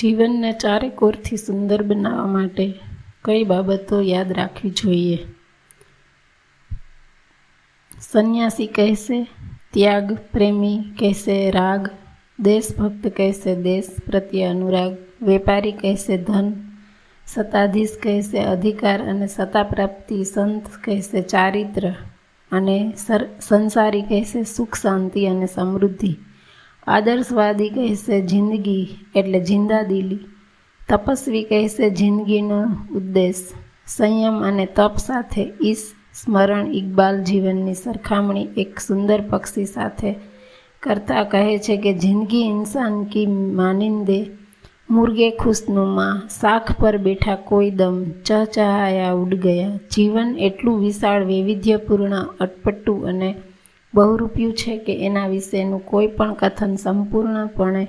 જીવનને ચારે કોરથી સુંદર બનાવવા માટે કઈ બાબતો યાદ રાખવી જોઈએ? સંન્યાસી કહેશે, ત્યાગ, પ્રેમી કહેશે, રાગ, દેશભક્ત કહેશે, દેશ પ્રત્યે અનુરાગ, વેપારી કહેશે, ધન, સત્તાધીશ કહેશે, અધિકાર અને સત્તા પ્રાપ્તિ સંત કહેશે, ચારિત્ર અને સંસારી કહેશે, સુખ, શાંતિ અને સમૃદ્ધિ. આદર્શવાદી કહેશે જિંદગી એટલે જિંદાદિલી. તપસ્વી કહેશે જિંદગીનો ઉદ્દેશ સંયમ અને તપ સાથે ઈશ સ્મરણ ઇકબાલ જીવનની સરખામણી એક સુંદર પક્ષી સાથે કરતા કહે છે કે જિંદગી ઇન્સાન કી માનિંદે. મુર્ગે ખુશનુમા શાખ પર બેઠા કોઈ દમ, ચહચહાયા ઉડ ગયા. જીવન એટલું વિશાળ વૈવિધ્યપૂર્ણ, અટપટું અને બહુરૂપિયું છે કે એના વિશેનું કોઈ પણ કથન સંપૂર્ણપણે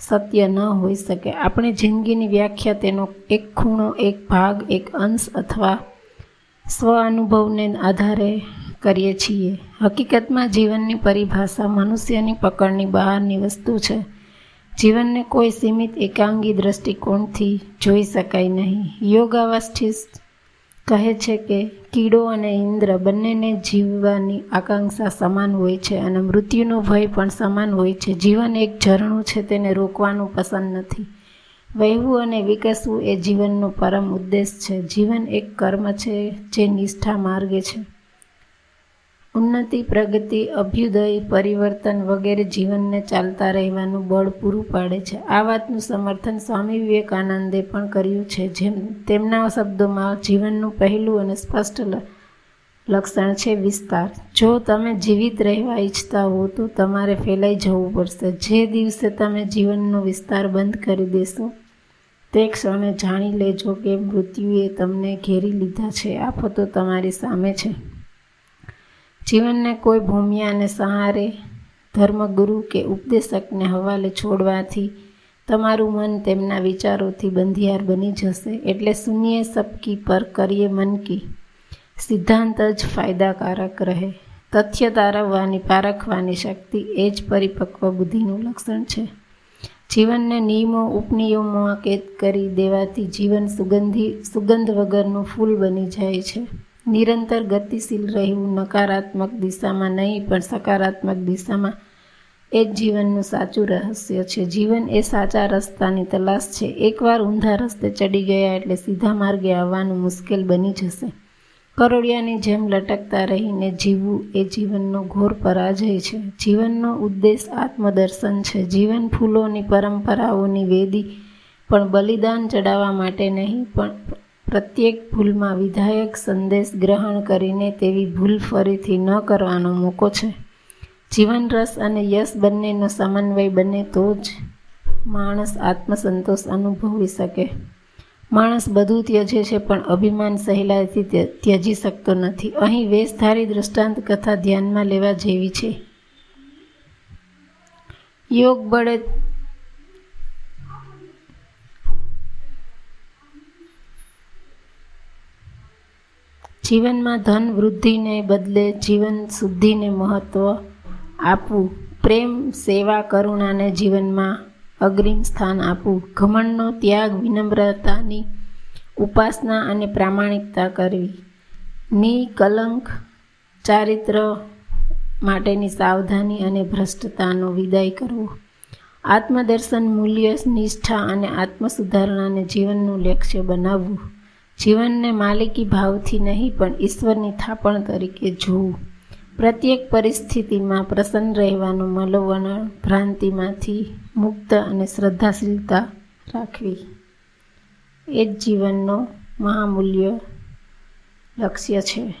સત્ય ન હોઈ શકે. આપણે જિંદગીની વ્યાખ્યા તેનો એક ખૂણો, એક ભાગ, એક અંશ અથવા સ્વ અનુભવને આધારે કરીએ છીએ. હકીકતમાં જીવનની પરિભાષા મનુષ્યની પકડની બહારની વસ્તુ છે. જીવનને કોઈ સીમિત એકાંગી દ્રષ્ટિકોણથી જોઈ શકાય નહીં. યોગાવાસ્ઠિસ્ટ કહે છે કે કીડો અને ઇન્દ્ર બંનેને જીવવાની આકાંક્ષા સમાન હોય છે અને મૃત્યુનો ભય પણ સમાન હોય છે. જીવન એક ઝરણું છે, તેને રોકવાનું પસંદ નથી. વહેવું અને વિકસવું એ જીવનનો પરમ ઉદ્દેશ છે. જીવન એક કર્મ છે, જે નિષ્ઠા માર્ગે છે. ઉન્નતિ, પ્રગતિ, અભ્યુદય, પરિવર્તન વગેરે જીવનને ચાલતા રહેવાનું બળ પૂરું પાડે છે. આ વાતનું સમર્થન સ્વામી વિવેકાનંદે પણ કર્યું છે, જેમ તેમના શબ્દોમાં જીવનનું પહેલું અને સ્પષ્ટ લક્ષણ છે વિસ્તાર. જો તમે જીવિત રહેવા ઈચ્છતા હો, તો તમારે ફેલાઈ જવું પડશે. જે દિવસે તમે જીવનનો વિસ્તાર બંધ કરી દેશો, તે ક્ષણે જાણી લેજો કે મૃત્યુએ તમને ઘેરી લીધા છે. આફતો તમારી સામે છે. જીવનને કોઈ ભૂમિયાને સહારે ધર્મગુરુ કે ઉપદેશકને હવાલે છોડવાથી તમારું મન તેમના વિચારોથી બંધિયાર બની જશે. એટલે શૂન્ય સબકી પર કરીએ મન કી. સિદ્ધાંત જ ફાયદાકારક રહે. તથ્ય તારવવાની, પારખવાની શક્તિ એ જ પરિપક્વ બુદ્ધિનું લક્ષણ છે. જીવનને નિયમો, ઉપનિયમોમાં કેદ કરી દેવાથી જીવન સુગંધી, સુગંધ વગરનું ફૂલ બની જાય છે. નિરંતર ગતિશીલ રહેવું નકારાત્મક દિશામાં નહીં, પણ સકારાત્મક દિશામાં. એ જ જીવનનું સાચું રહસ્ય છે. જીવન એ સાચા રસ્તાની તલાશ છે. એકવાર ઊંધા રસ્તે ચડી ગયા એટલે સીધા માર્ગે આવવાનું મુશ્કેલ બની જશે. કરોડિયાની જેમ લટકતા રહીને જીવવું એ જીવનનો ઘોર પરાજય છે. જીવનનો ઉદ્દેશ આત્મદર્શન છે. જીવન ફૂલોની પરંપરાઓની વેદી, પણ બલિદાન ચડાવવા માટે નહીં, પણ પ્રત્યેક ભૂલમાં વિધાયક સંદેશ ગ્રહણ કરીને તેવી ભૂલ ફરીથી ન કરવાનો મોકો છે. જીવન રસ અને યશ બંનેનો સમન્વય બને તો જ માણસ આત્મસંતોષ અનુભવી શકે. માણસ બધું ત્યજે છે પણ અભિમાન સહેલાઈથી ત્યજી શકતો નથી. અહીં વેશધારી દૃષ્ટાંત કથા ધ્યાનમાં લેવા જેવી છે. યોગ બળે જીવનમાં ધન વૃદ્ધિને બદલે જીવન શુદ્ધિને મહત્ત્વ આપવું. પ્રેમ, સેવા, કરુણાને જીવનમાં અગ્રિમ સ્થાન આપવું. ઘમંડનો ત્યાગ, વિનમ્રતાની ઉપાસના અને પ્રામાણિકતા કરવી. નિકલંક ચારિત્ર માટેની સાવધાની અને ભ્રષ્ટતાનો વિદાય કરવો. આત્મદર્શન, મૂલ્ય, નિષ્ઠા અને આત્મસુધારણાને જીવનનું લક્ષ્ય બનાવવું. જીવનને માલિકી ભાવથી નહીં, પણ ઈશ્વરની થાપણ તરીકે જોવું. પ્રત્યેક પરિસ્થિતિમાં પ્રસન્ન રહેવાનું મનોવરણ ભ્રાંતિમાંથી મુક્ત અને શ્રદ્ધાશીલતા રાખવી. એ જ જીવનનો મહામૂલ્ય લક્ષ્ય છે.